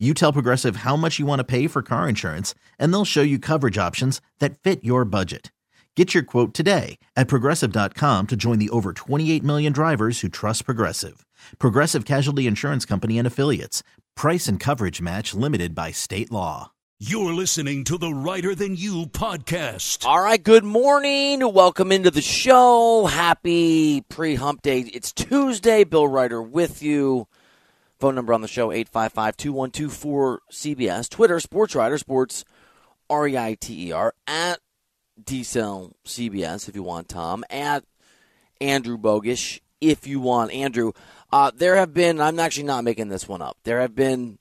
You tell Progressive how much you want to pay for car insurance, and they'll show you coverage options that fit your budget. Get your quote today at progressive.com to join the over 28 million drivers who trust Progressive. Progressive Casualty Insurance Company and Affiliates. Price and coverage match limited by state law. You're listening to the Reiter Than You podcast. All right, good morning. Welcome into the show. Happy pre hump day. It's Tuesday. Bill Reiter with you. Phone number on the show 855 2124 CBS. Twitter, Sports Reiter, Sports R E I T E R, at DCell CBS if you want Tom, at Andrew Bogusch if you want Andrew. Uh, there have been, I'm actually not making this one up, there have been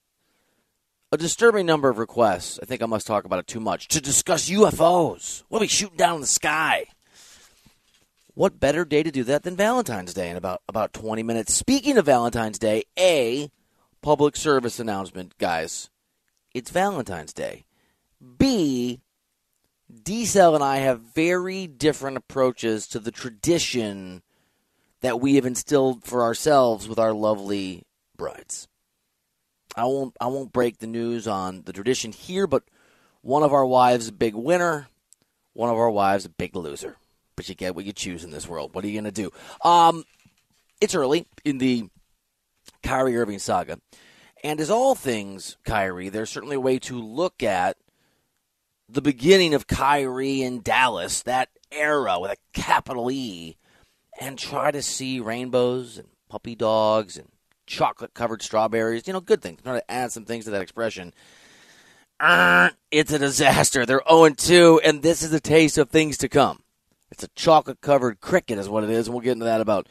a disturbing number of requests. I think I must talk about it too much to discuss UFOs. What are we shooting down in the sky? What better day to do that than Valentine's Day in about about 20 minutes? Speaking of Valentine's Day, a public service announcement, guys. It's Valentine's Day. B D-Cell and I have very different approaches to the tradition that we have instilled for ourselves with our lovely brides. I won't I won't break the news on the tradition here, but one of our wives a big winner, one of our wives a big loser. But you get what you choose in this world. What are you going to do? Um, it's early in the Kyrie Irving saga, and as all things Kyrie, there's certainly a way to look at the beginning of Kyrie in Dallas, that era with a capital E, and try to see rainbows and puppy dogs and chocolate covered strawberries. You know, good things. I'm trying to add some things to that expression. Uh, it's a disaster. They're 0 2, and this is a taste of things to come. It's a chocolate covered cricket, is what it is, and we'll get into that about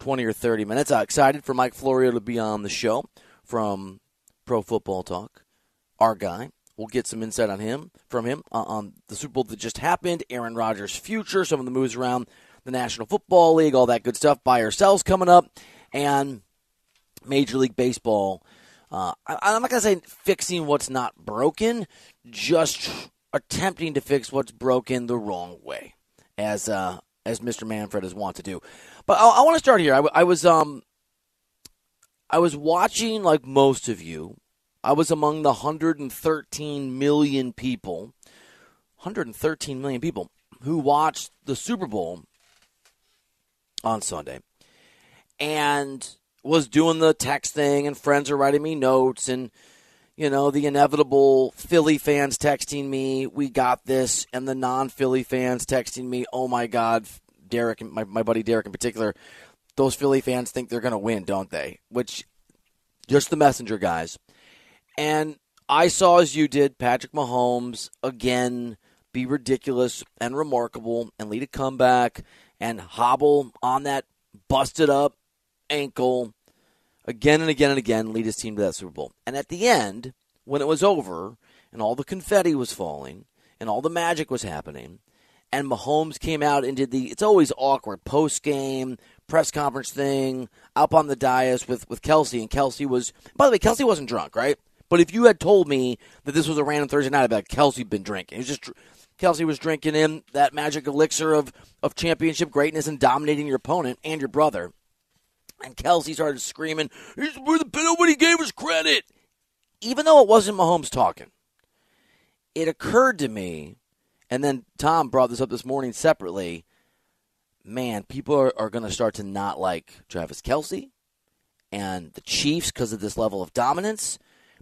20 or 30 minutes. I'm excited for Mike Florio to be on the show from Pro Football Talk, our guy. We'll get some insight on him from him uh, on the Super Bowl that just happened, Aaron Rodgers' future, some of the moves around the National Football League, all that good stuff. Buy or sells coming up, and Major League Baseball. Uh, I, am not to say fixing what's not broken, just attempting to fix what's broken the wrong way, as uh, as Mr. Manfred is wont to do. But I, I want to start here. I, I was um I was watching like most of you I was among the 113 million people, 113 million people who watched the Super Bowl on Sunday and was doing the text thing, and friends are writing me notes, and you know, the inevitable Philly fans texting me, we got this, and the non Philly fans texting me, oh my God, Derek, my, my buddy Derek in particular, those Philly fans think they're going to win, don't they? Which, just the messenger guys. And I saw, as you did, Patrick Mahomes again be ridiculous and remarkable and lead a comeback and hobble on that busted up ankle again and again and again, lead his team to that Super Bowl. And at the end, when it was over and all the confetti was falling and all the magic was happening, and Mahomes came out and did the it's always awkward post game press conference thing up on the dais with, with Kelce, and Kelce was by the way, Kelce wasn't drunk, right? But if you had told me that this was a random Thursday night, like, Kelce been drinking. It was just Kelce was drinking in that magic elixir of, of championship greatness and dominating your opponent and your brother. And Kelce started screaming, He's were the nobody gave us credit. Even though it wasn't Mahomes talking, it occurred to me, and then Tom brought this up this morning separately. Man, people are, are going to start to not like Travis Kelce and the Chiefs because of this level of dominance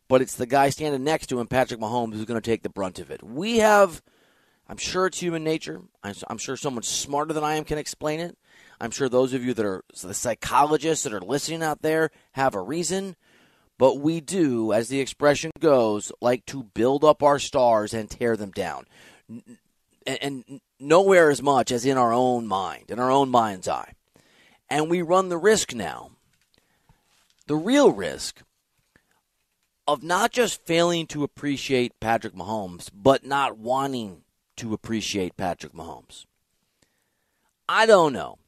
but it's the guy standing next to him, Patrick Mahomes, who's going to take the brunt of it. We have, I'm sure it's human nature. I'm, sure someone smarter than I am can explain it. I'm sure those of you that are the psychologists that are listening out there have a reason. But we do, as the expression goes, like to build up our stars and tear them down. And nowhere as much as in our own mind, in our own mind's eye. And we run the risk now. The real risk of not just failing to appreciate Patrick Mahomes, but not wanting to appreciate Patrick Mahomes. I don't know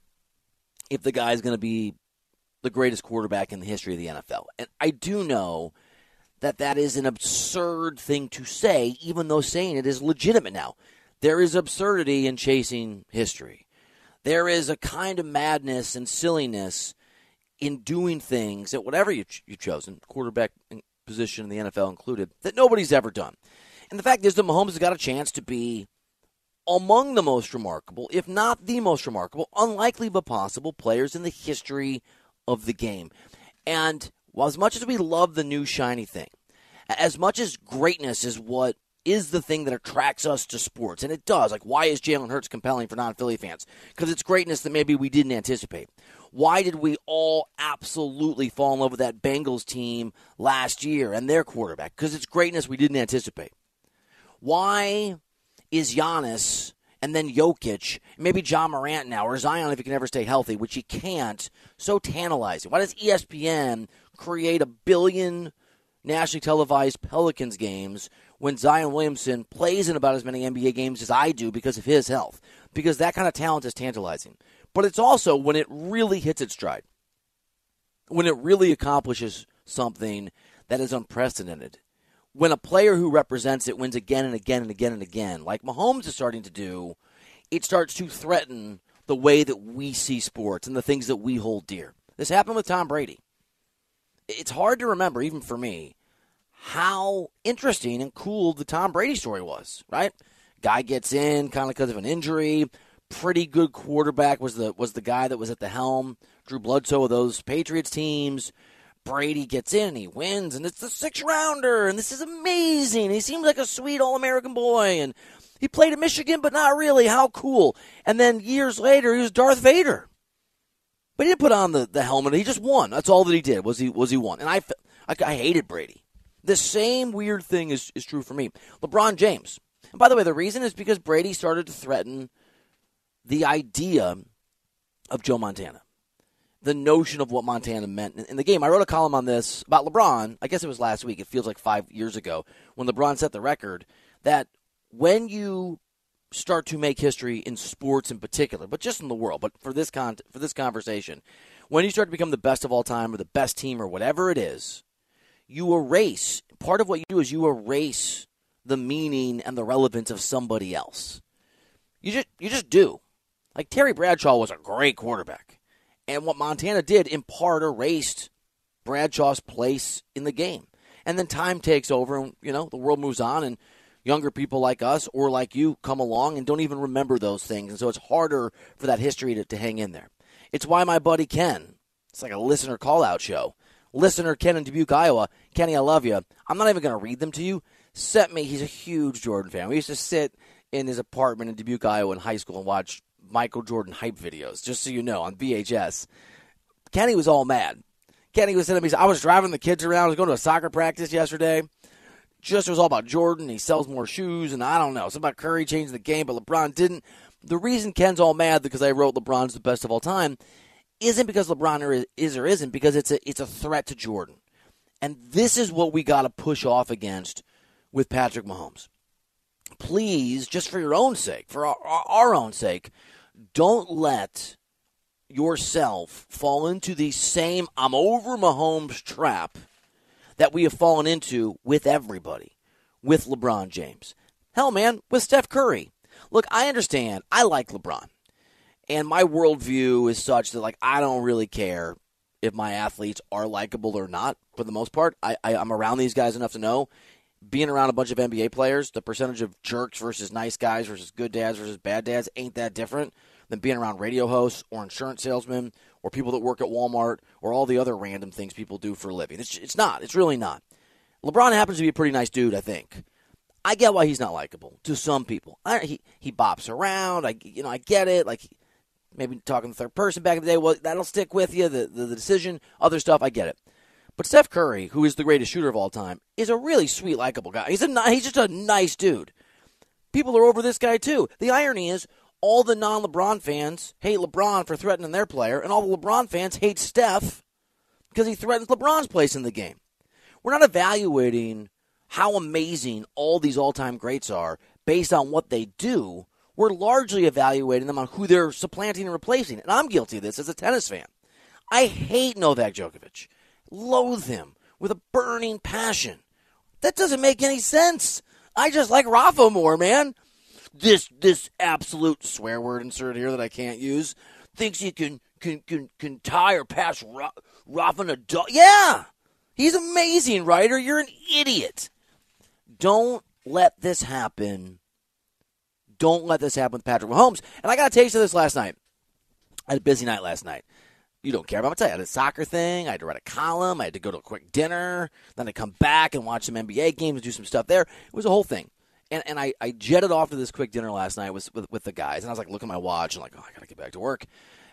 if the guy's going to be the greatest quarterback in the history of the NFL. And I do know that that is an absurd thing to say, even though saying it is legitimate now. There is absurdity in chasing history. There is a kind of madness and silliness in doing things at whatever you ch- you've chosen, quarterback position in the NFL included, that nobody's ever done. And the fact is that Mahomes has got a chance to be among the most remarkable, if not the most remarkable, unlikely but possible players in the history of the game. And as much as we love the new shiny thing, as much as greatness is what is the thing that attracts us to sports, and it does. Like, why is Jalen Hurts compelling for non Philly fans? Because it's greatness that maybe we didn't anticipate. Why did we all absolutely fall in love with that Bengals team last year and their quarterback? Because it's greatness we didn't anticipate. Why is Giannis and then Jokic, maybe Ja Morant now, or Zion if he can ever stay healthy, which he can't, so tantalizing? Why does ESPN create a billion nationally televised Pelicans games when Zion Williamson plays in about as many NBA games as I do because of his health? Because that kind of talent is tantalizing. But it's also when it really hits its stride, when it really accomplishes something that is unprecedented when a player who represents it wins again and again and again and again, like Mahomes is starting to do, it starts to threaten the way that we see sports and the things that we hold dear. This happened with Tom Brady. It's hard to remember, even for me, how interesting and cool the Tom Brady story was, right? Guy gets in kind of because of an injury. Pretty good quarterback was the was the guy that was at the helm. Drew Bledsoe of those Patriots teams. Brady gets in and he wins, and it's the six rounder, and this is amazing. He seems like a sweet all American boy, and he played at Michigan, but not really. How cool. And then years later, he was Darth Vader. But he didn't put on the, the helmet. He just won. That's all that he did. Was he was he won? And I, I, I hated Brady. The same weird thing is, is true for me. LeBron James. And by the way, the reason is because Brady started to threaten the idea of Joe Montana the notion of what Montana meant in the game. I wrote a column on this about LeBron. I guess it was last week. It feels like five years ago when LeBron set the record that when you start to make history in sports in particular, but just in the world, but for this con- for this conversation, when you start to become the best of all time or the best team or whatever it is, you erase. Part of what you do is you erase the meaning and the relevance of somebody else. You just you just do. Like Terry Bradshaw was a great quarterback. And what Montana did, in part, erased Bradshaw's place in the game. And then time takes over, and you know the world moves on, and younger people like us or like you come along and don't even remember those things, and so it's harder for that history to, to hang in there. It's why my buddy Ken, it's like a listener call out show. Listener Ken in Dubuque, Iowa, Kenny, I love you. I'm not even going to read them to you. Sent me. He's a huge Jordan fan. We used to sit in his apartment in Dubuque, Iowa, in high school and watch Michael Jordan hype videos, just so you know, on VHS. Kenny was all mad. Kenny was sending me, I was driving the kids around. I was going to a soccer practice yesterday. Just it was all about Jordan. He sells more shoes, and I don't know. Something about Curry changing the game, but LeBron didn't. The reason Ken's all mad because I wrote LeBron's the best of all time isn't because LeBron is or isn't, because it's a, it's a threat to Jordan. And this is what we got to push off against with Patrick Mahomes. Please, just for your own sake, for our, our own sake, don't let yourself fall into the same I'm over Mahomes trap that we have fallen into with everybody, with LeBron James. Hell, man, with Steph Curry. Look, I understand. I like LeBron. And my worldview is such that, like, I don't really care if my athletes are likable or not for the most part. I, I, I'm around these guys enough to know being around a bunch of NBA players, the percentage of jerks versus nice guys versus good dads versus bad dads ain't that different than being around radio hosts or insurance salesmen or people that work at Walmart or all the other random things people do for a living. It's, it's not. It's really not. LeBron happens to be a pretty nice dude, I think. I get why he's not likable to some people. I, he he bops around. I you know I get it. Like maybe talking third person back in the day. Well, that'll stick with you. The, the the decision, other stuff. I get it. But Steph Curry, who is the greatest shooter of all time, is a really sweet, likable guy. He's a he's just a nice dude. People are over this guy too. The irony is, all the non-LeBron fans hate LeBron for threatening their player, and all the LeBron fans hate Steph because he threatens LeBron's place in the game. We're not evaluating how amazing all these all time greats are based on what they do. We're largely evaluating them on who they're supplanting and replacing. And I'm guilty of this as a tennis fan. I hate Novak Djokovic, loathe him with a burning passion. That doesn't make any sense. I just like Rafa more, man. This this absolute swear word insert here that I can't use thinks he can can can, can tie or pass Ra- Rafa Nadal. Yeah, he's amazing, Reiter. You're an idiot. Don't let this happen. Don't let this happen with Patrick Mahomes. And I got a taste of this last night. I had a busy night last night. You don't care about what I tell you. I had a soccer thing. I had to write a column. I had to go to a quick dinner. Then I come back and watch some NBA games, and do some stuff there. It was a whole thing. And, and I, I jetted off to this quick dinner last night with, with, with the guys. And I was like, looking at my watch and like, oh, I got to get back to work.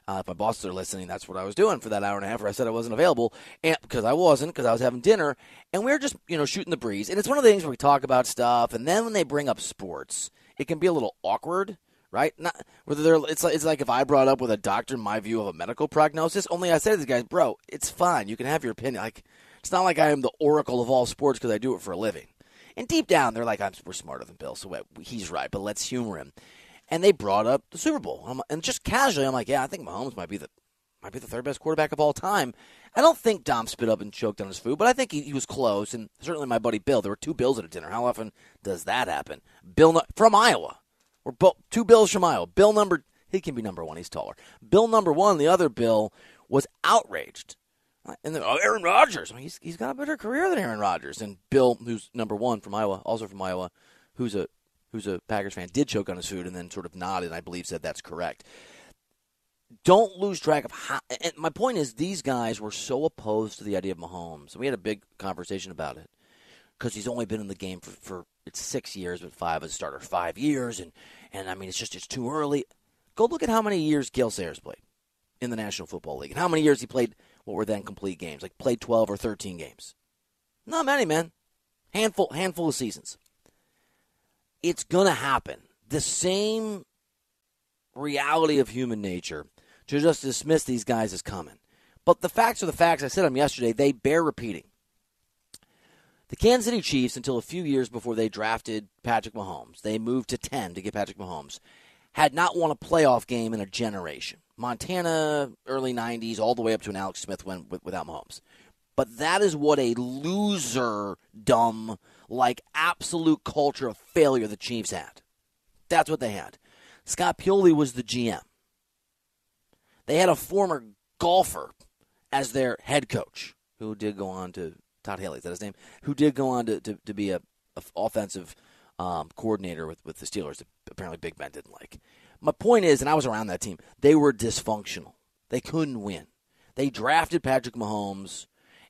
Uh, if my bosses are listening, that's what I was doing for that hour and a half where I said I wasn't available. And because I wasn't, because I was having dinner. And we were just, you know, shooting the breeze. And it's one of the things where we talk about stuff. And then when they bring up sports, it can be a little awkward right? Not whether they're it's like it's like if I brought up with a doctor my view of a medical prognosis. Only I said to these guys, bro, it's fine. You can have your opinion. Like it's not like I am the oracle of all sports because I do it for a living. And deep down, they're like, I'm, we're smarter than Bill, so he's right. But let's humor him. And they brought up the Super Bowl, and just casually, I'm like, yeah, I think Mahomes might be the might be the third best quarterback of all time. I don't think Dom spit up and choked on his food, but I think he, he was close. And certainly my buddy Bill. There were two Bills at a dinner. How often does that happen? Bill from Iowa. We're both two Bills from Iowa. Bill number he can be number one. He's taller. Bill number one. The other Bill was outraged. And then oh, Aaron Rodgers. I mean, he's he's got a better career than Aaron Rodgers. And Bill, who's number one from Iowa, also from Iowa, who's a who's a Packers fan, did choke on his food and then sort of nodded. and I believe said that's correct. Don't lose track of how. And my point is, these guys were so opposed to the idea of Mahomes. We had a big conversation about it because he's only been in the game for, for it's six years, but five as a starter, five years, and and I mean it's just it's too early. Go look at how many years Gale Sayers played in the National Football League, and how many years he played what were then complete games, like played twelve or thirteen games. Not many, man. Handful handful of seasons. It's gonna happen. The same reality of human nature to just dismiss these guys as coming. But the facts are the facts. I said them yesterday. They bear repeating. The Kansas City Chiefs, until a few years before they drafted Patrick Mahomes, they moved to 10 to get Patrick Mahomes, had not won a playoff game in a generation. Montana, early 90s, all the way up to an Alex Smith win without Mahomes. But that is what a loser, dumb, like absolute culture of failure the Chiefs had. That's what they had. Scott Pioli was the GM. They had a former golfer as their head coach, who did go on to Todd Haley, is that his name? Who did go on to, to, to be a, offensive um, coordinator with, with the Steelers that apparently Big Ben didn't like. My point is, and I was around that team, they were dysfunctional. They couldn't win. They drafted Patrick Mahomes,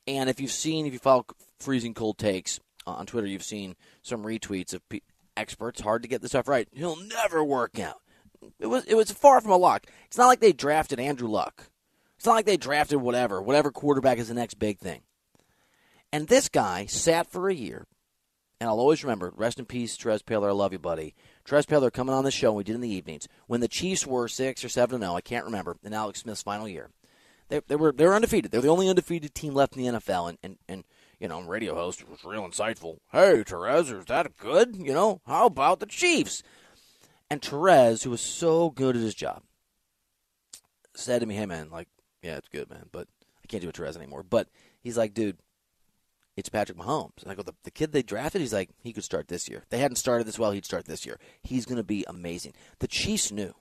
and if you've seen, if you follow freezing cold takes uh, on Twitter, you've seen some retweets of pe- experts. Hard to get this stuff right. He'll never work out. It was it was far from a lock. It's not like they drafted Andrew Luck. It's not like they drafted whatever, whatever quarterback is the next big thing. And this guy sat for a year, and I'll always remember, rest in peace, Terez Paylor, I love you, buddy. Terez Paylor coming on the show, we did in the evenings, when the Chiefs were 6 or 7 0, I can't remember, in Alex Smith's final year. They, they were they were undefeated. They're the only undefeated team left in the NFL, and, and, and you know, radio host was real insightful. Hey, Terez, is that good? You know, how about the Chiefs? And Terez, who was so good at his job, said to me, hey, man, like, yeah, it's good, man, but I can't do a Terez anymore. But he's like, dude, it's Patrick Mahomes. And I go, the, the kid they drafted, he's like, he could start this year. They hadn't started this well, he'd start this year. He's going to be amazing. The Chiefs knew.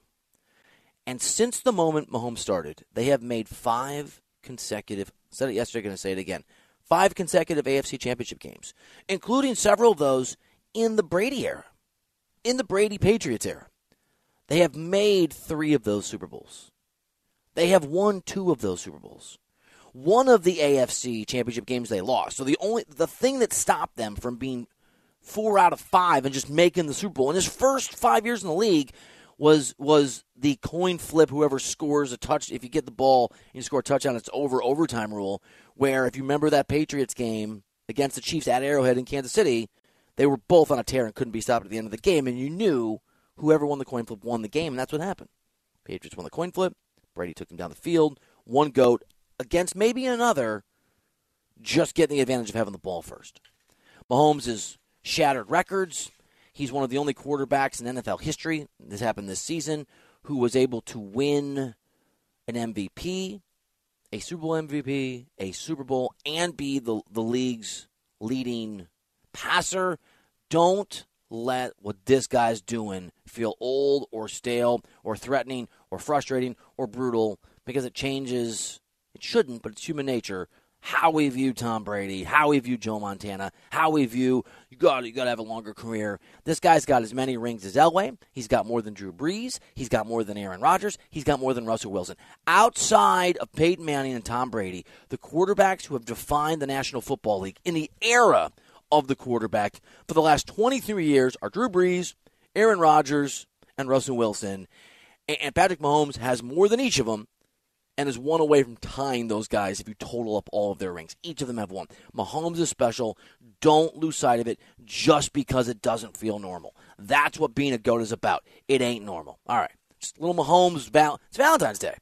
And since the moment Mahomes started, they have made five consecutive, said it yesterday, going to say it again, five consecutive AFC championship games, including several of those in the Brady era, in the Brady Patriots era. They have made three of those Super Bowls. They have won two of those Super Bowls one of the AFC championship games they lost. So the only the thing that stopped them from being four out of five and just making the Super Bowl in his first five years in the league was was the coin flip. Whoever scores a touch, if you get the ball and you score a touchdown, it's over overtime rule. Where if you remember that Patriots game against the Chiefs at Arrowhead in Kansas City, they were both on a tear and couldn't be stopped at the end of the game, and you knew whoever won the coin flip won the game, and that's what happened. Patriots won the coin flip. Brady took them down the field. One goat against maybe another just getting the advantage of having the ball first. Mahomes has shattered records. He's one of the only quarterbacks in NFL history, this happened this season, who was able to win an MVP, a Super Bowl MVP, a Super Bowl, and be the, the league's leading passer. Don't let what this guy's doing feel old or stale or threatening or frustrating or brutal because it changes. Shouldn't, but it's human nature. How we view Tom Brady, how we view Joe Montana, how we view you got you got to have a longer career. This guy's got as many rings as Elway. He's got more than Drew Brees. He's got more than Aaron Rodgers. He's got more than Russell Wilson. Outside of Peyton Manning and Tom Brady, the quarterbacks who have defined the National Football League in the era of the quarterback for the last 23 years are Drew Brees, Aaron Rodgers, and Russell Wilson. And Patrick Mahomes has more than each of them and is one away from tying those guys if you total up all of their rings. Each of them have one. Mahomes is special. Don't lose sight of it just because it doesn't feel normal. That's what being a GOAT is about. It ain't normal. All right. Little Mahomes, val- it's Valentine's Day.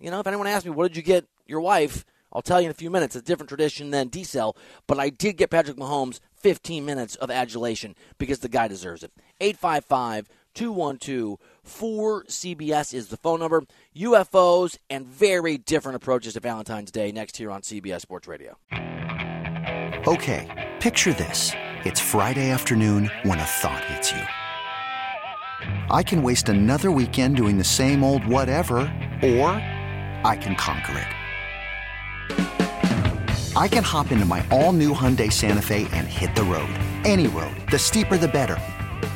You know, if anyone asks me, what did you get your wife? I'll tell you in a few minutes. It's a different tradition than D-Cell, but I did get Patrick Mahomes 15 minutes of adulation because the guy deserves it. 855 212 4CBS is the phone number. UFOs and very different approaches to Valentine's Day next here on CBS Sports Radio. Okay, picture this. It's Friday afternoon when a thought hits you. I can waste another weekend doing the same old whatever, or I can conquer it. I can hop into my all new Hyundai Santa Fe and hit the road. Any road. The steeper, the better.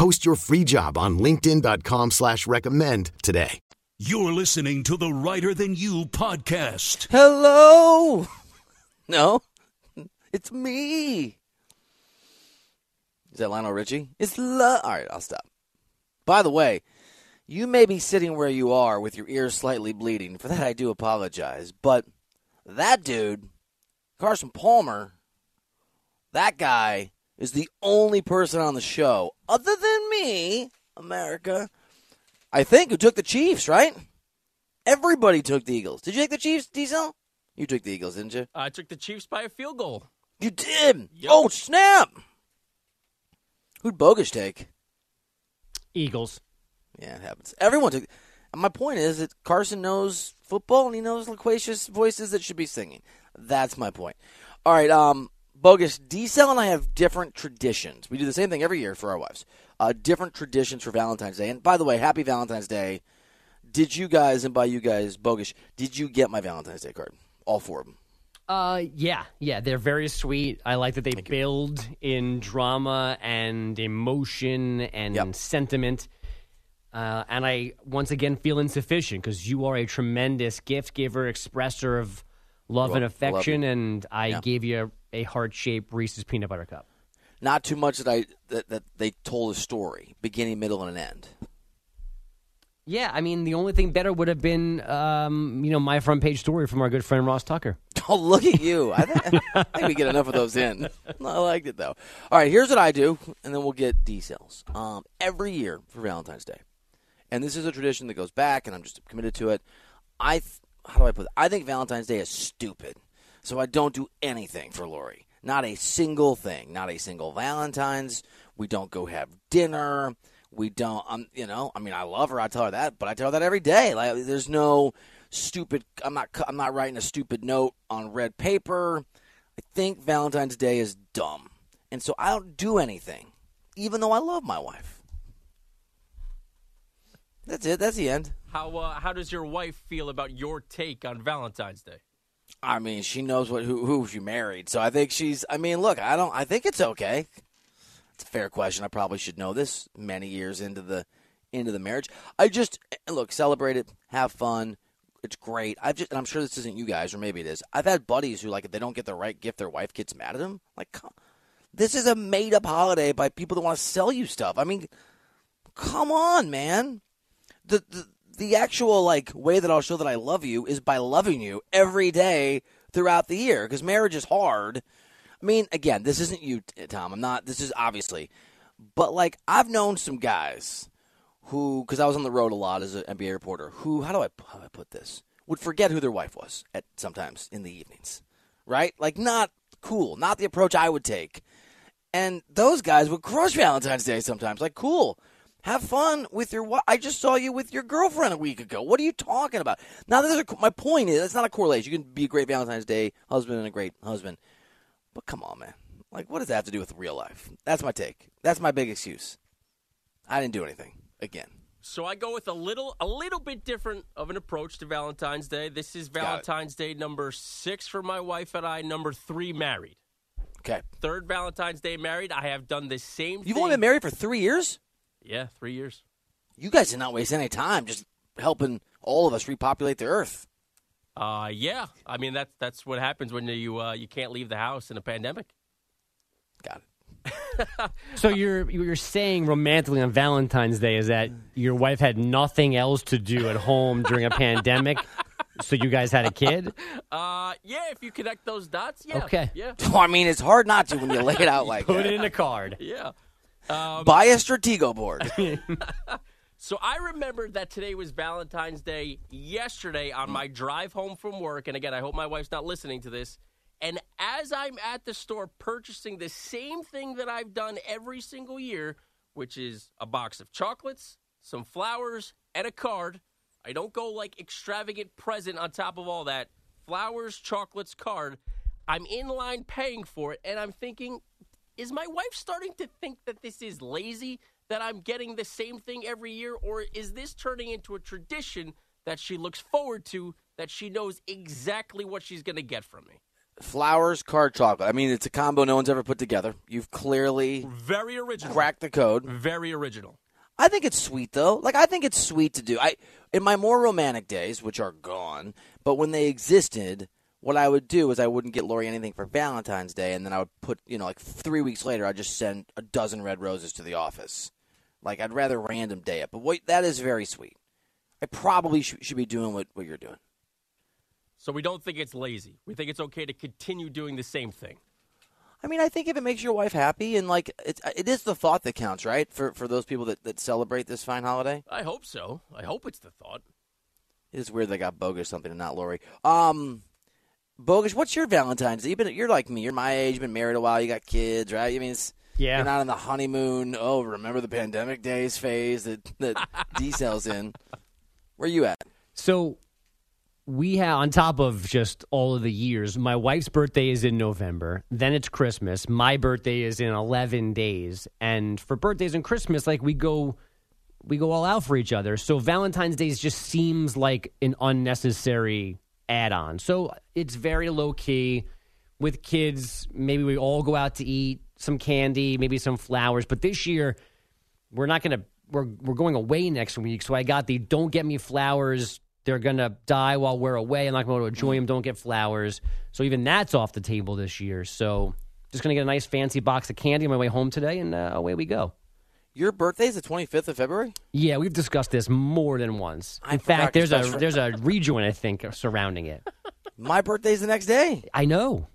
Post your free job on linkedin.com slash recommend today. You're listening to the Reiter Than You podcast. Hello? No, it's me. Is that Lionel Richie? It's love. All right, I'll stop. By the way, you may be sitting where you are with your ears slightly bleeding. For that, I do apologize. But that dude, Carson Palmer, that guy is the only person on the show, other than me, America, I think, who took the Chiefs, right? Everybody took the Eagles. Did you take the Chiefs, Diesel? You took the Eagles, didn't you? I took the Chiefs by a field goal. You did. Yep. Oh, snap. Who'd Bogus take? Eagles. Yeah, it happens. Everyone took. and My point is that Carson knows football and he knows loquacious voices that should be singing. That's my point. All right, um, Bogus, D-Cell and I have different traditions. We do the same thing every year for our wives. Uh, different traditions for Valentine's Day. And by the way, happy Valentine's Day. Did you guys, and by you guys, Bogus, did you get my Valentine's Day card? All four of them. Uh, yeah, yeah, they're very sweet. I like that they build in drama and emotion and Yep. sentiment. Uh, and I once again feel insufficient because you are a tremendous gift giver, expresser of love Well, and I love affection, and I Yeah. gave you a, heart shaped Reese's peanut butter cup. Not too much that I that, that they told a story, beginning, middle, and an end. Yeah, I mean, the only thing better would have been, um, you know, my front page story from our good friend Ross Tucker. Oh, look at you! I, th- I think we get enough of those in. I liked it though. All right, here's what I do, and then we'll get details. Um, every year for Valentine's Day, and this is a tradition that goes back, and I'm just committed to it. I th- how do I put it? I think Valentine's Day is stupid, so I don't do anything for Lori. Not a single thing. Not a single Valentine's. We don't go have dinner. We don't. Um, you know. I mean, I love her. I tell her that, but I tell her that every day. Like, there's no stupid. I'm not. I'm not writing a stupid note on red paper. I think Valentine's Day is dumb, and so I don't do anything, even though I love my wife. That's it. That's the end. How uh, how does your wife feel about your take on Valentine's Day? I mean, she knows what who who she married, so I think she's. I mean, look, I don't. I think it's okay. It's a fair question. I probably should know this many years into the into the marriage. I just eh, look, celebrate it, have fun. It's great. I've just, and I'm sure this isn't you guys, or maybe it is. I've had buddies who like if they don't get the right gift, their wife gets mad at them. Like, come, this is a made up holiday by people that want to sell you stuff. I mean, come on, man. The, the the actual like way that I'll show that I love you is by loving you every day throughout the year because marriage is hard. I mean, again, this isn't you, Tom. I'm not. This is obviously, but like I've known some guys who, because I was on the road a lot as an NBA reporter, who how do I how do I put this would forget who their wife was at sometimes in the evenings, right? Like not cool, not the approach I would take. And those guys would crush Valentine's Day sometimes. Like, cool. Have fun with your wife. I just saw you with your girlfriend a week ago. What are you talking about? Now, there's a, my point is, it's not a correlation. You can be a great Valentine's Day husband and a great husband. But come on, man. Like, what does that have to do with real life? That's my take. That's my big excuse. I didn't do anything. Again. So I go with a little a little bit different of an approach to Valentine's Day. This is Valentine's Day number six for my wife and I, number three married. Okay. Third Valentine's Day married. I have done the same You've thing. only been married for three years? Yeah, three years. You guys did not waste any time just helping all of us repopulate the earth. Uh yeah. I mean that's that's what happens when you uh, you can't leave the house in a pandemic. Got it. So you're you're saying romantically on Valentine's Day is that your wife had nothing else to do at home during a pandemic, so you guys had a kid? Uh yeah, if you connect those dots, yeah. Okay. Yeah. I mean, it's hard not to when you lay it out like Put that. it in a card. Yeah. Um, Buy a Stratego board. So I remembered that today was Valentine's Day yesterday on my drive home from work. And again, I hope my wife's not listening to this. And as I'm at the store purchasing the same thing that I've done every single year, which is a box of chocolates, some flowers, and a card, I don't go like extravagant present on top of all that. Flowers, chocolates, card. I'm in line paying for it, and I'm thinking, is my wife starting to think that this is lazy, that I'm getting the same thing every year, or is this turning into a tradition that she looks forward to, that she knows exactly what she's going to get from me? Flowers, card, chocolate. I mean, it's a combo no one's ever put together. You've clearly Very original. cracked the code. Very original. I think it's sweet though. Like I think it's sweet to do. I in my more romantic days, which are gone, but when they existed, what I would do is I wouldn't get Lori anything for Valentine's Day, and then I would put, you know, like three weeks later, I'd just send a dozen red roses to the office. Like I'd rather random day it, but wait, that is very sweet. I probably sh- should be doing what, what you're doing. So we don't think it's lazy. We think it's okay to continue doing the same thing. I mean, I think if it makes your wife happy, and like it's, it is the thought that counts, right? For for those people that, that celebrate this fine holiday. I hope so. I hope it's the thought. It is weird they got Bogus something and not Lori. Um, Bogus, what's your Valentine's? Day? You've been, you're like me. You're my age. Been married a while. You got kids, right? I mean, it's, Yeah. You're not in the honeymoon. Oh, remember the pandemic days phase that that D cells in. Where you at? So we have on top of just all of the years, my wife's birthday is in November, then it's Christmas. My birthday is in 11 days, and for birthdays and Christmas like we go we go all out for each other. So Valentine's Day just seems like an unnecessary add-on. So it's very low key with kids, maybe we all go out to eat, some candy, maybe some flowers, but this year we're not going to we're we're going away next week. So i got the don't get me flowers. They're going to die while we're away. I'm not going to enjoy them. Don't get flowers. So even that's off the table this year. So Just going to get a nice fancy box of candy on my way home today, and uh, away we go. Your birthday's the 25th of February? Yeah, we've discussed this more than once. In forgot fact, there's a there's a rejoin I think surrounding it. My birthday's the next day. I know.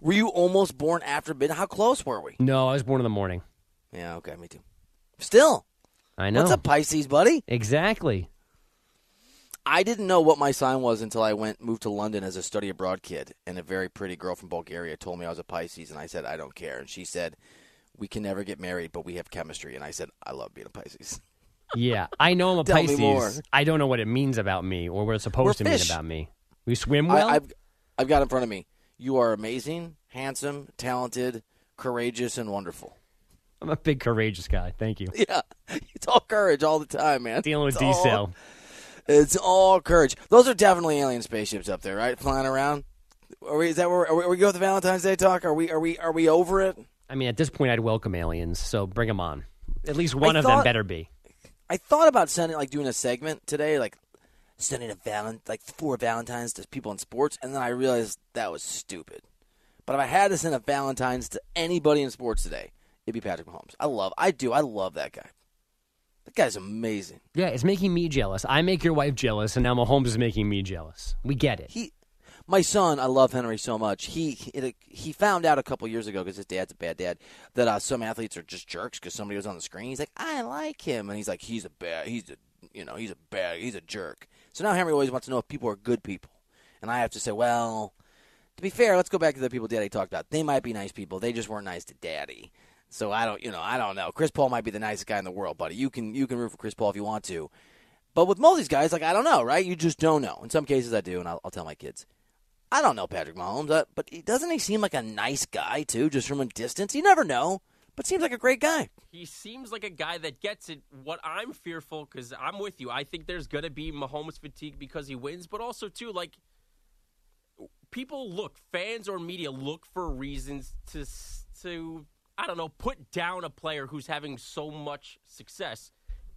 Were you almost born after midnight? How close were we? No, I was born in the morning. Yeah, okay, me too. Still, I know. what's up, Pisces, buddy? Exactly. I didn't know what my sign was until I went moved to London as a study abroad kid, and a very pretty girl from Bulgaria told me I was a Pisces, and I said I don't care, and she said we can never get married, but we have chemistry, and I said I love being a Pisces. Yeah, I know I'm a Tell me Pisces. more. I don't know what it means about me or what it's supposed We're to mean about me. We swim well. I, I've I've got in front of me. You are amazing, handsome, talented, courageous, and wonderful. I'm a big courageous guy. Thank you. Yeah, it's all courage all the time, man. Dealing with It's D-cell. It's all courage. Those are definitely alien spaceships up there, right? Flying around. Are we? Is that where? Are we, are we go with the Valentine's Day talk? Are we? Are we? Are we over it? I mean, at this point, I'd welcome aliens, so bring them on. At least one I of them better be. I thought about sending like doing a segment today, like sending a valent like four Valentines to people in sports, and then I realized that was stupid. But if I had to send a Valentine's to anybody in sports today, it'd be Patrick Mahomes. I love, I do, I love that guy. That guy's amazing. Yeah, it's making me jealous. I make your wife jealous, and now Mahomes is making me jealous. We get it. He, my son, I love Henry so much. He it, he found out a couple years ago because his dad's a bad dad that uh, some athletes are just jerks because somebody was on the screen. He's like, I like him, and he's like, he's a bad, he's a you know, he's a bad, he's a jerk. So now Henry always wants to know if people are good people, and I have to say, well, to be fair, let's go back to the people Daddy talked about. They might be nice people. They just weren't nice to Daddy. So I don't, you know, I don't know. Chris Paul might be the nicest guy in the world, buddy. You can you can root for Chris Paul if you want to. But with most of these guys, like I don't know, right? You just don't know. In some cases, I do, and I'll, I'll tell my kids. I don't know Patrick Mahomes, uh, but he, doesn't he seem like a nice guy too, just from a distance? You never know, but seems like a great guy. He seems like a guy that gets it. What I'm fearful, because I'm with you, I think there's going to be Mahomes fatigue because he wins, but also, too, like, people look, fans or media look for reasons to, to I don't know, put down a player who's having so much success.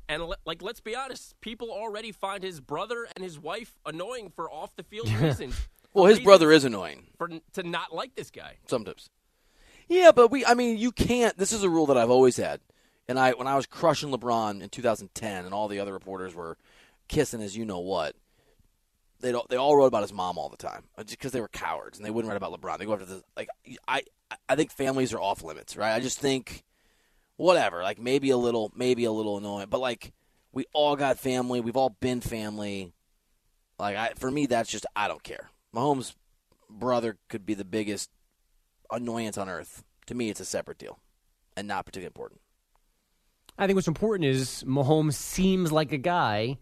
And, like, let's be honest, people already find his brother and his wife annoying for off the field reasons. Well, his brother is annoying For, to not like this guy. sometimes. Yeah, but we, I mean, you can't. This is a rule that I've always had. And I, when I was crushing LeBron in 2010, and all the other reporters were kissing as you know what, they they all wrote about his mom all the time, uh, because they were cowards and they wouldn't write about LeBron. They go after the like. I I think families are off limits, right? I just think whatever, like maybe a little, maybe a little annoying, but like we all got family. We've all been family. Like I, for me, that's just I don't care. Mahomes' brother could be the biggest annoyance on earth. To me, it's a separate deal, and not particularly important. I think what's important is Mahomes seems like a guy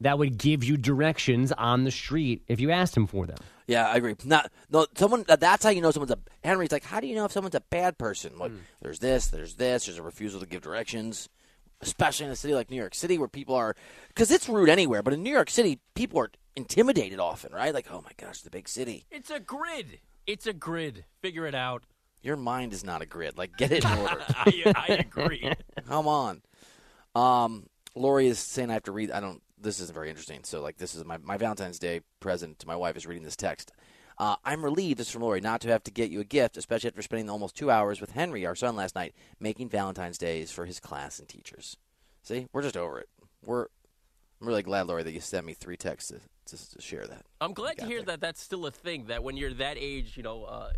that would give you directions on the street if you asked him for them. Yeah, I agree. Not no someone that's how you know someone's a Henry's like. How do you know if someone's a bad person? Like, hmm. there's this, there's this, there's a refusal to give directions, especially in a city like New York City where people are because it's rude anywhere. But in New York City, people are intimidated often, right? Like, oh my gosh, the big city. It's a grid. It's a grid. Figure it out. Your mind is not a grid. Like, get it in order. I, I agree. Come on. Um, Lori is saying I have to read. I don't. This isn't very interesting. So, like, this is my my Valentine's Day present to my wife is reading this text. Uh, I'm relieved, this is from Lori, not to have to get you a gift, especially after spending almost two hours with Henry, our son, last night, making Valentine's Days for his class and teachers. See, we're just over it. We're. I'm really glad, Lori, that you sent me three texts to, to, to share that. I'm glad to hear there. that that's still a thing. That when you're that age, you know, uh,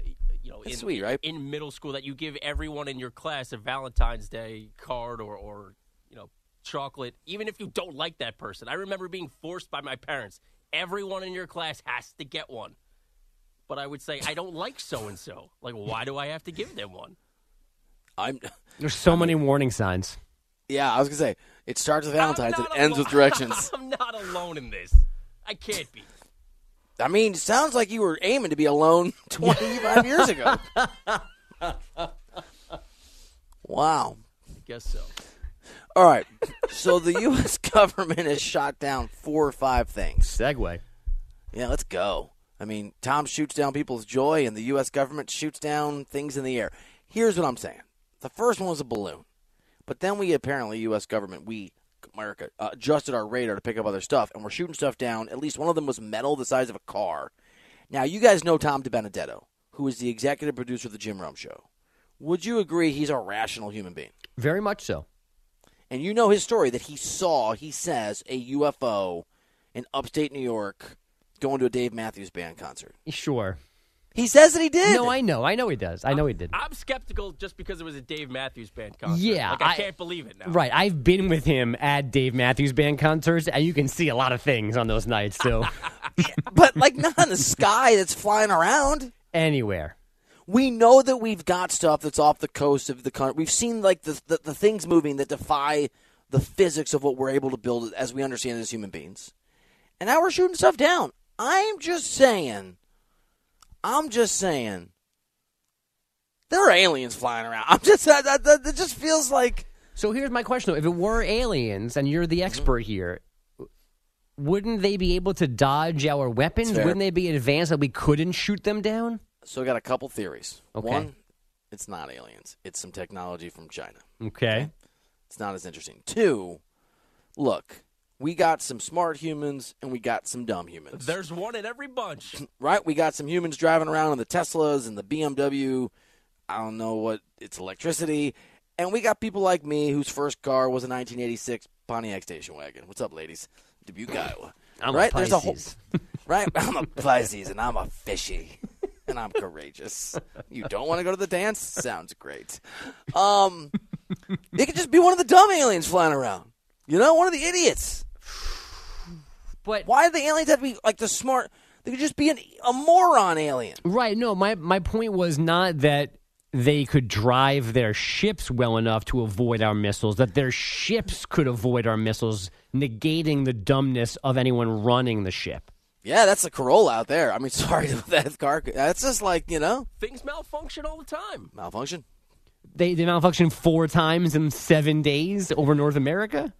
you know, in, sweet, right? in middle school, that you give everyone in your class a Valentine's Day card or, or you know, chocolate, even if you don't like that person. I remember being forced by my parents. Everyone in your class has to get one. But I would say I don't like so and so. Like, why do I have to give them one? I'm. There's so many warning signs. Yeah, I was gonna say it starts with Valentine's, I'm it not ends with directions. I'm not alone in this. I can't be. I mean, it sounds like you were aiming to be alone 25 years ago. wow. I guess so. All right. So the U.S. government has shot down four or five things. segue. Yeah, let's go. I mean, Tom shoots down people's joy, and the U.S. government shoots down things in the air. Here's what I'm saying: the first one was a balloon, but then we apparently U.S. government we America uh, adjusted our radar to pick up other stuff, and we're shooting stuff down. At least one of them was metal the size of a car. Now you guys know Tom DiBenedetto, who is the executive producer of the Jim Rome Show. would you agree he's a rational human being? Very much so. And you know his story that he saw, he says, a UFO in upstate New York going to a Dave Matthews Band concert. Sure. He says that he did. No, I know. I know he does. I know he did. I'm skeptical just because it was a Dave Matthews Band concert. Yeah, like, I, I- can't believe it now. Right. I've been with him at Dave Matthews Band concerts, and you can see a lot of things on those nights, too. but like not in the sky that's flying around. Anywhere. We know that we've got stuff that's off the coast of the country. We've seen like the, the the things moving that defy the physics of what we're able to build as we understand it as human beings. And now we're shooting stuff down. I'm just saying. I'm just saying. There are aliens flying around. I'm just that, that, that, that just feels like So here's my question: though. If it were aliens, and you're Mm-hmm. the expert here, wouldn't they be able to dodge our weapons? Wouldn't they be advanced that we couldn't shoot them down? so. I got a couple theories. Okay. One, it's not aliens. It's some technology from China. Okay. It's not as interesting. Two, look, we got some smart humans and we got some dumb humans. There's one in every bunch. right? We got some humans driving around in the Teslas and the BMW. I don't know what it's electricity. And we got people like me whose first car was a 1986 Pontiac station wagon. What's up, ladies? Dubuque, Iowa. I'm a right? There's a whole right. I'm a Pisces and I'm a fishy and I'm courageous. You don't want to go to the dance? Sounds great. Um, it could just be one of the dumb aliens flying around. You know, one of the idiots. But Why do the aliens have to be like the smart? They could just be an, a moron alien. Right. No, my my point was not that they could drive their ships well enough to avoid our missiles, that their ships could avoid our missiles, negating the dumbness of anyone running the ship. Yeah, that's a Corolla out there. I mean, sorry that car. That's just like you know Things malfunction all the time. malfunction. They they malfunctioned four times in seven days over North America.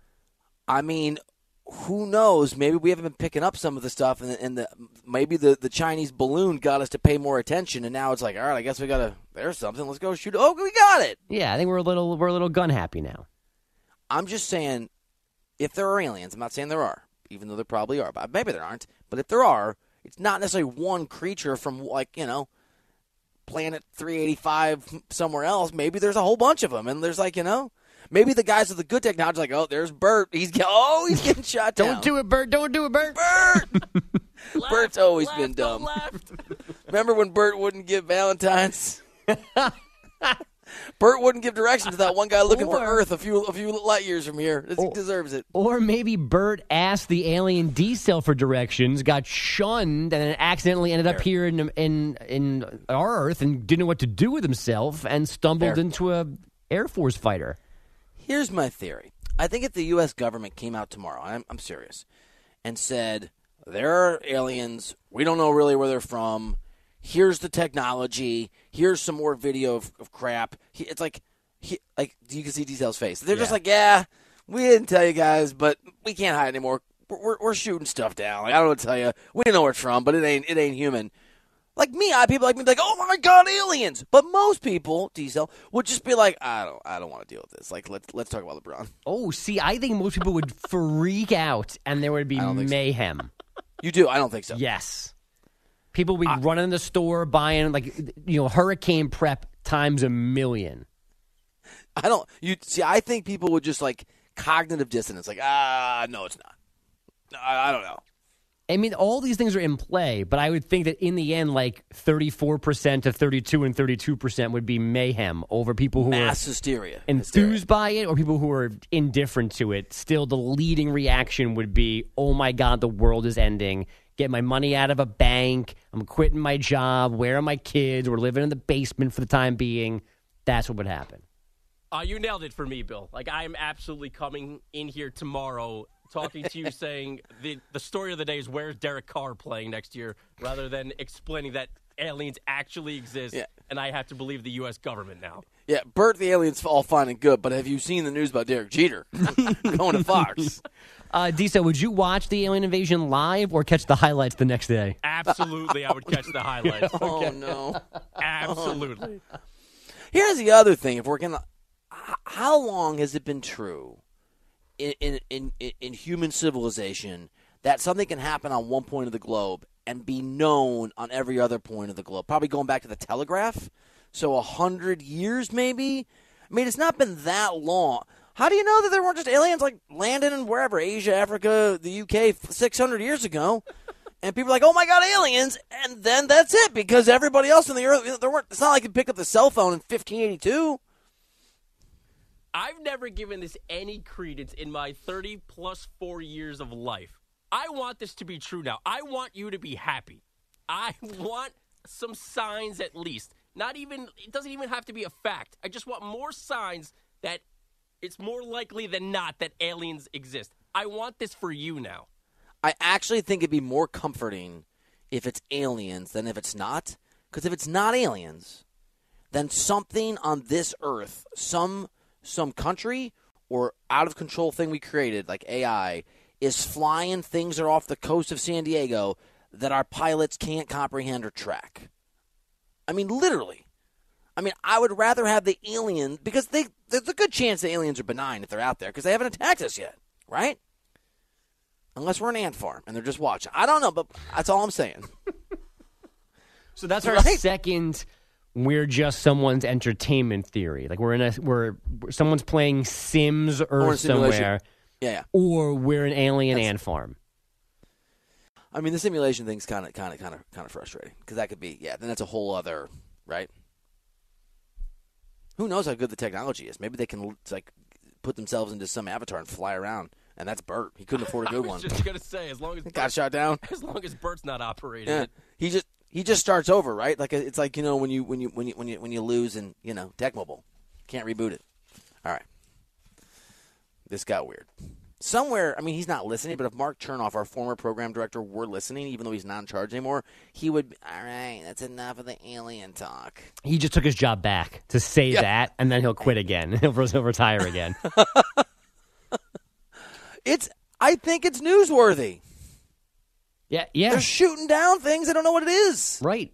I mean, who knows? Maybe we haven't been picking up some of the stuff, and, and the maybe the, the Chinese balloon got us to pay more attention, and now it's like, all right, I guess we gotta. There's something. Let's go shoot. Oh, we got it. Yeah, I think we're a little we're a little gun happy now. I'm just saying, if there are aliens, I'm not saying there are, even though there probably are, but maybe there aren't. But if there are, it's not necessarily one creature from like you know, planet 385 somewhere else. Maybe there's a whole bunch of them, and there's like you know, maybe the guys with the good technology, like oh, there's Bert. He's get- oh, he's getting shot down. Don't do it, Bert. Don't do it, Bert. Bert. Left, Bert's always left, been dumb. Left. Remember when Bert wouldn't give Valentine's? Bert wouldn't give directions to that one guy looking for Earth a few a few light years from here. He deserves it. Or maybe Bert asked the alien D cell for directions, got shunned, and then accidentally ended up here in in in our Earth and didn't know what to do with himself and stumbled Fair. into a Air Force fighter. Here's my theory. I think if the U.S. government came out tomorrow, I'm, I'm serious, and said there are aliens, we don't know really where they're from. Here's the technology. Here's some more video of, of crap. He, it's like, he, like you can see Detail's face. They're just like, yeah, we didn't tell you guys, but we can't hide anymore. We're, we're, we're shooting stuff down. Like I don't know tell you. We didn't know where it's from, but it ain't it ain't human. Like me, I people like me like, oh my god, aliens. But most people, Diesel, would just be like, I don't, I don't want to deal with this. Like let's let's talk about LeBron. Oh, see, I think most people would freak out and there would be I so. mayhem. You do? I don't think so. Yes. People would be running the store buying like you know hurricane prep times a million. I don't. You see? I think people would just like cognitive dissonance. Like, ah, no, it's not. I, I don't know. I mean, all these things are in play, but I would think that in the end, like 34% to 32 and 32% would be mayhem over people who Mass are hysteria. enthused by it or people who are indifferent to it. Still, the leading reaction would be, oh my God, the world is ending. Get my money out of a bank. I'm quitting my job. Where are my kids? We're living in the basement for the time being. That's what would happen. Uh, you nailed it for me, Bill. Like I am absolutely coming in here tomorrow, talking to you, saying the the story of the day is where's Derek Carr playing next year, rather than explaining that aliens actually exist, Yeah. and I have to believe the U.S. government now. Yeah, Bert the alien's all fine and good, but have you seen the news about Derek Jeter going to Fox? Uh, Disa, would you watch the alien invasion live or catch the highlights the next day? Absolutely, I would catch the highlights. Oh no. Absolutely. Here's the other thing: if we're gonna, how long has it been true in in in, in human civilization that something can happen on one point of the globe and be known on every other point of the globe? Probably going back to the telegraph. So a hundred years, maybe. I mean, it's not been that long. How do you know that there weren't just aliens like landing in wherever Asia, Africa, the UK, six hundred years ago? And people are like, "Oh my God, aliens!" And then that's it because everybody else in the earth, there weren't. It's not like you pick up the cell phone in 1582. I've never given this any credence in my 30 plus four years of life. I want this to be true now. I want you to be happy. I want some signs at least. Not even, it doesn't even have to be a fact. I just want more signs that it's more likely than not that aliens exist. I want this for you now. I actually think it'd be more comforting if it's aliens than if it's not. Because if it's not aliens, then something on this earth, some some country or out of control thing we created, like AI, is flying things that are off the coast of San Diego that our pilots can't comprehend or track. I mean, literally. I mean, I would rather have the alien because they there's a good chance the aliens are benign if they're out there because they haven't attacked us yet, right? Unless we're an ant farm and they're just watching. I don't know, but that's all I'm saying. So that's our Right? second. We're just someone's entertainment theory. Like we're in a we're someone's playing Sims Or Earth a simulation. somewhere, Yeah, yeah. or we're an alien ant farm. I mean, the simulation thing's kind of, kind of, kind of, kind of frustrating because that could be, yeah. Then that's a whole other, right? Who knows how good the technology is? Maybe they can like put themselves into some avatar and fly around, and that's Bert. He couldn't afford a good was one. just gonna say, as long as Got shot down. as long as Bert's not operating Yeah, it. he just he just starts over, right? Like it's like you know when you when you when you when you when you lose and you know Tech Mobile can't reboot it. All right, this got weird. Somewhere, I mean, he's not listening, but if Mark Chernoff, our former program director, were listening, even though he's not in charge anymore, he would. All right, that's enough of the alien talk. He just took his job back to say Yeah. that, and then he'll quit again. he'll, he'll retire again. It's. I think it's newsworthy. Yeah, yeah, They're shooting down things. I don't know what it is. right.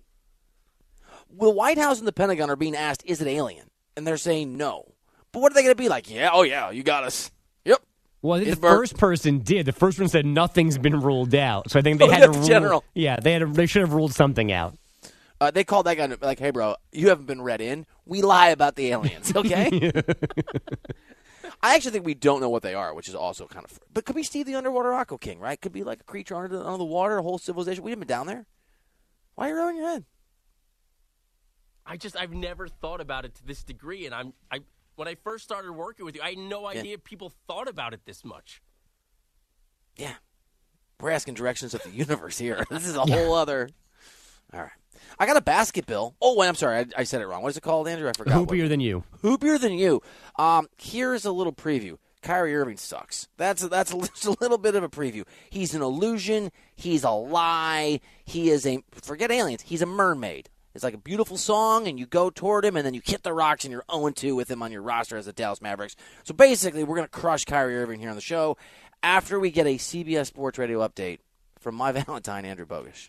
the White House and the Pentagon are being asked, "Is it alien?" And they're saying no. But what are they going to be like? Yeah, oh yeah, you got us. Yep. Well, I think It's the first person did. The first one said nothing's been ruled out. So I think they Oh, had yeah, to rule. general. Yeah, they had. To, they should have ruled something out. Uh, they called that guy like, "Hey, bro, you haven't been read in. We lie about the aliens, okay?" I actually think we don't know what they are, which is also kind of. But could be Steve the Underwater Aqua King, right? Could be like a creature under the, under the water, a whole civilization. We haven't been down there. Why are you rubbing your head? I just I've never thought about it to this degree, and I'm I when I first started working with you, I had no idea people thought about it this much. Yeah, we're asking directions of the universe here. This is a whole other. All right, I got a basket bill. Oh, wait, I'm sorry, I, I said it wrong. What is it called, Andrew? I forgot. what- Hoopier than you. hoopier than you. Um, here's a little preview. Kyrie Irving sucks. That's that's a little bit of a preview. He's an illusion. He's a lie. He is a forget aliens. He's a mermaid. It's like a beautiful song, and you go toward him, and then you hit the rocks, and you're 0 2 with him on your roster as the Dallas Mavericks. So basically, we're going to crush Kyrie Irving here on the show after we get a CBS Sports Radio update from my Valentine, Andrew Bogusch.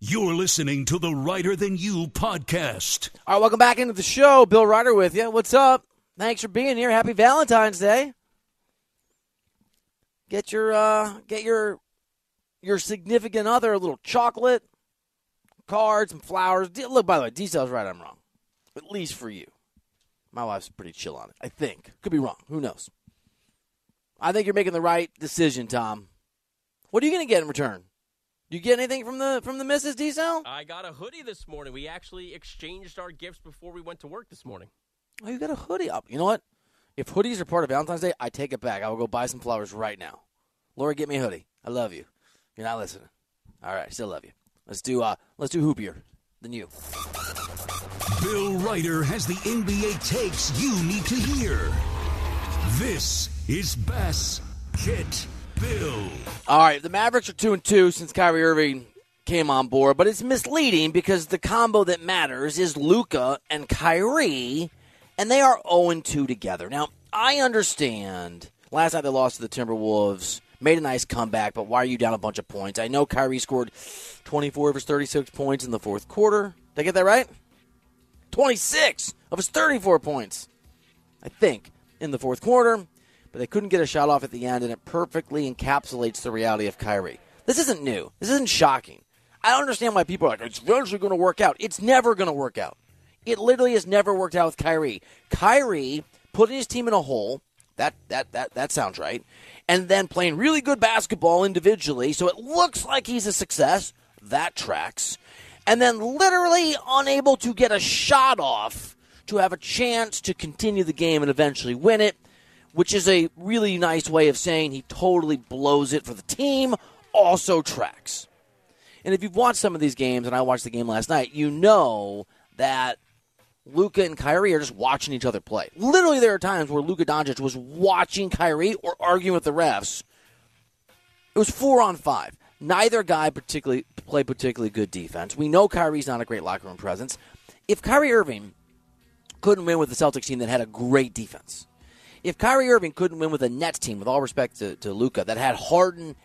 You're listening to the Reiter Than You podcast. All right, welcome back into the show. Bill Reiter with you. What's up? Thanks for being here. Happy Valentine's Day. Get your uh get your your significant other a little chocolate, cards, and flowers. D- Look, by the way, details right. I'm wrong. At least for you. My wife's pretty chill on it. I think. Could be wrong. Who knows? I think you're making the right decision, Tom. What are you going to get in return? You get anything from the from the Mrs. Diesel? I got a hoodie this morning. We actually exchanged our gifts before we went to work this morning. Oh, you got a hoodie up. You know what? If hoodies are part of Valentine's Day, I take it back. I will go buy some flowers right now. Lori, get me a hoodie. I love you. You're not listening. All right, still love you. Let's do uh let's do hoopier than you. Bill Reiter has the NBA takes you need to hear. This is Bass Get Bill. All right, the Mavericks are two and two since Kyrie Irving came on board, but it's misleading because the combo that matters is Luka and Kyrie, and they are 0 and 2 together. Now, I understand. Last night they lost to the Timberwolves, made a nice comeback, but why are you down a bunch of points? I know Kyrie scored 24 of his 36 points in the fourth quarter. Did I get that right? 26 of his 34 points, I think, in the fourth quarter but they couldn't get a shot off at the end, and it perfectly encapsulates the reality of Kyrie. This isn't new. This isn't shocking. I don't understand why people are like, it's eventually going to work out. It's never going to work out. It literally has never worked out with Kyrie. Kyrie putting his team in a hole. That that that that sounds right. And then playing really good basketball individually, so it looks like he's a success. That tracks. And then literally unable to get a shot off to have a chance to continue the game and eventually win it which is a really nice way of saying he totally blows it for the team, also tracks. And if you've watched some of these games, and I watched the game last night, you know that Luka and Kyrie are just watching each other play. Literally, there are times where Luka Doncic was watching Kyrie or arguing with the refs. It was four on five. Neither guy particularly played particularly good defense. We know Kyrie's not a great locker room presence. If Kyrie Irving couldn't win with the Celtics team that had a great defense, if Kyrie Irving couldn't win with a Nets team, with all respect to, to Luka, that had Harden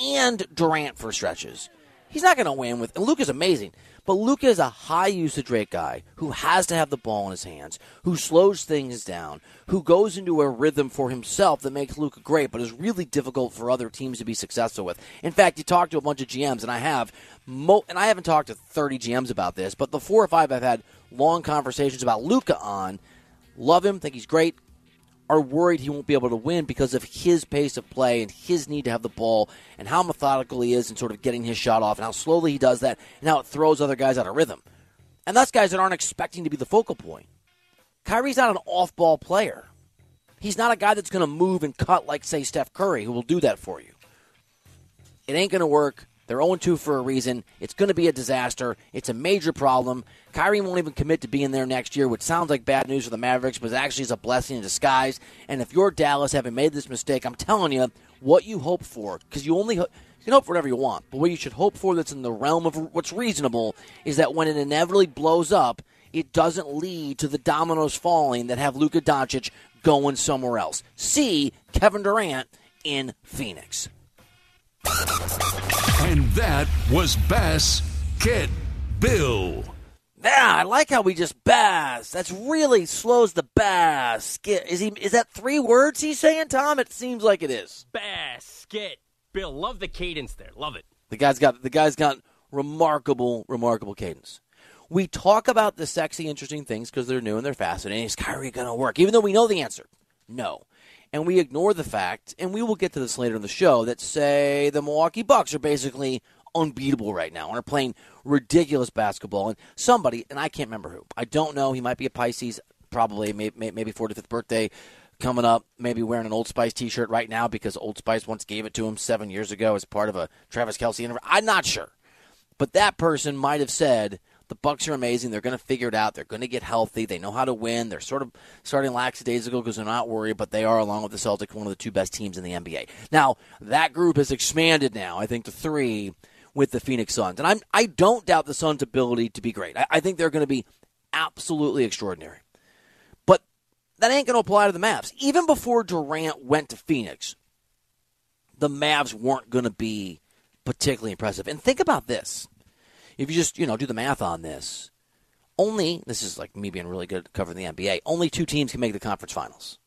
and Durant for stretches, he's not going to win with. And Luka's amazing, but Luka is a high usage rate guy who has to have the ball in his hands, who slows things down, who goes into a rhythm for himself that makes Luka great, but is really difficult for other teams to be successful with. In fact, you talk to a bunch of GMs, and I have, mo- and I haven't talked to 30 GMs about this, but the four or five I've had long conversations about Luka on. Love him, think he's great, are worried he won't be able to win because of his pace of play and his need to have the ball and how methodical he is in sort of getting his shot off and how slowly he does that and how it throws other guys out of rhythm. And that's guys that aren't expecting to be the focal point. Kyrie's not an off ball player. He's not a guy that's going to move and cut like, say, Steph Curry, who will do that for you. It ain't going to work. They're 0 2 for a reason. It's going to be a disaster. It's a major problem. Kyrie won't even commit to being there next year, which sounds like bad news for the Mavericks, but actually is a blessing in disguise. And if you're Dallas, having made this mistake, I'm telling you, what you hope for, because you only. you can hope for whatever you want, but what you should hope for that's in the realm of what's reasonable is that when it inevitably blows up, it doesn't lead to the dominoes falling that have Luka Doncic going somewhere else. See Kevin Durant in Phoenix. And that was Bass Get Bill. Yeah, I like how we just bass. That's really slows the bass. Get is he? Is that three words he's saying, Tom? It seems like it is. Basket. Bill, love the cadence there. Love it. The guy's got the guy's got remarkable, remarkable cadence. We talk about the sexy, interesting things because they're new and they're fascinating. Is Kyrie going to work? Even though we know the answer, no. And we ignore the fact, and we will get to this later in the show, that say the Milwaukee Bucks are basically unbeatable right now and are playing ridiculous basketball. And somebody, and I can't remember who, I don't know, he might be a Pisces, probably, maybe, maybe 45th birthday coming up, maybe wearing an Old Spice t shirt right now because Old Spice once gave it to him seven years ago as part of a Travis Kelce interview. I'm not sure. But that person might have said, the Bucks are amazing. They're going to figure it out. They're going to get healthy. They know how to win. They're sort of starting lackadaisical because they're not worried, but they are, along with the Celtics, one of the two best teams in the NBA. Now that group has expanded now, I think, to three with the Phoenix Suns, and I'm I don't doubt the Suns' ability to be great. I, I think they're going to be absolutely extraordinary, but that ain't going to apply to the Mavs. Even before Durant went to Phoenix, the Mavs weren't going to be particularly impressive. And think about this if you just you know do the math on this, only this is like me being really good at covering the NBA. Only two teams can make the conference finals.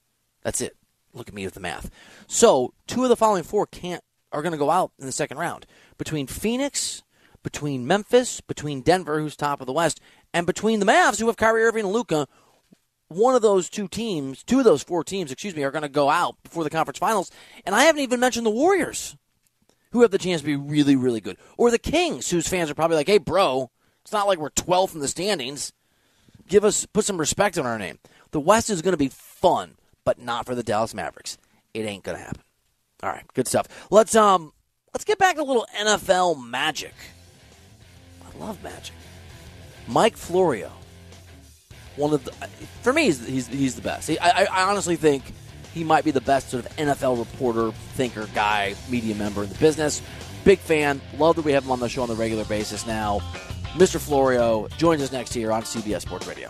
That's it. Look at me with the math. So two of the following four can't are going to go out in the second round between Phoenix, between Memphis, between Denver, who's top of the West, and between the Mavs, who have Kyrie Irving and Luka. One of those two teams, two of those four teams, excuse me, are going to go out before the conference finals. And I haven't even mentioned the Warriors. who have the chance to be really, really good. Or the Kings, whose fans are probably like, hey, bro, it's not like we're 12th in the standings. Give us, put some respect on our name. The West is going to be fun, but not for the Dallas Mavericks. It ain't going to happen. All right, good stuff. Let's um, let's get back to a little NFL magic. I love magic. Mike Florio, one of the, for me, he's he's, he's the best. He, I, I honestly think he might be the best sort of NFL reporter, thinker, guy, media member in the business. Big fan. Love that we have him on the show on the regular basis now. Mr. Florio joins us next year on CBS Sports Radio.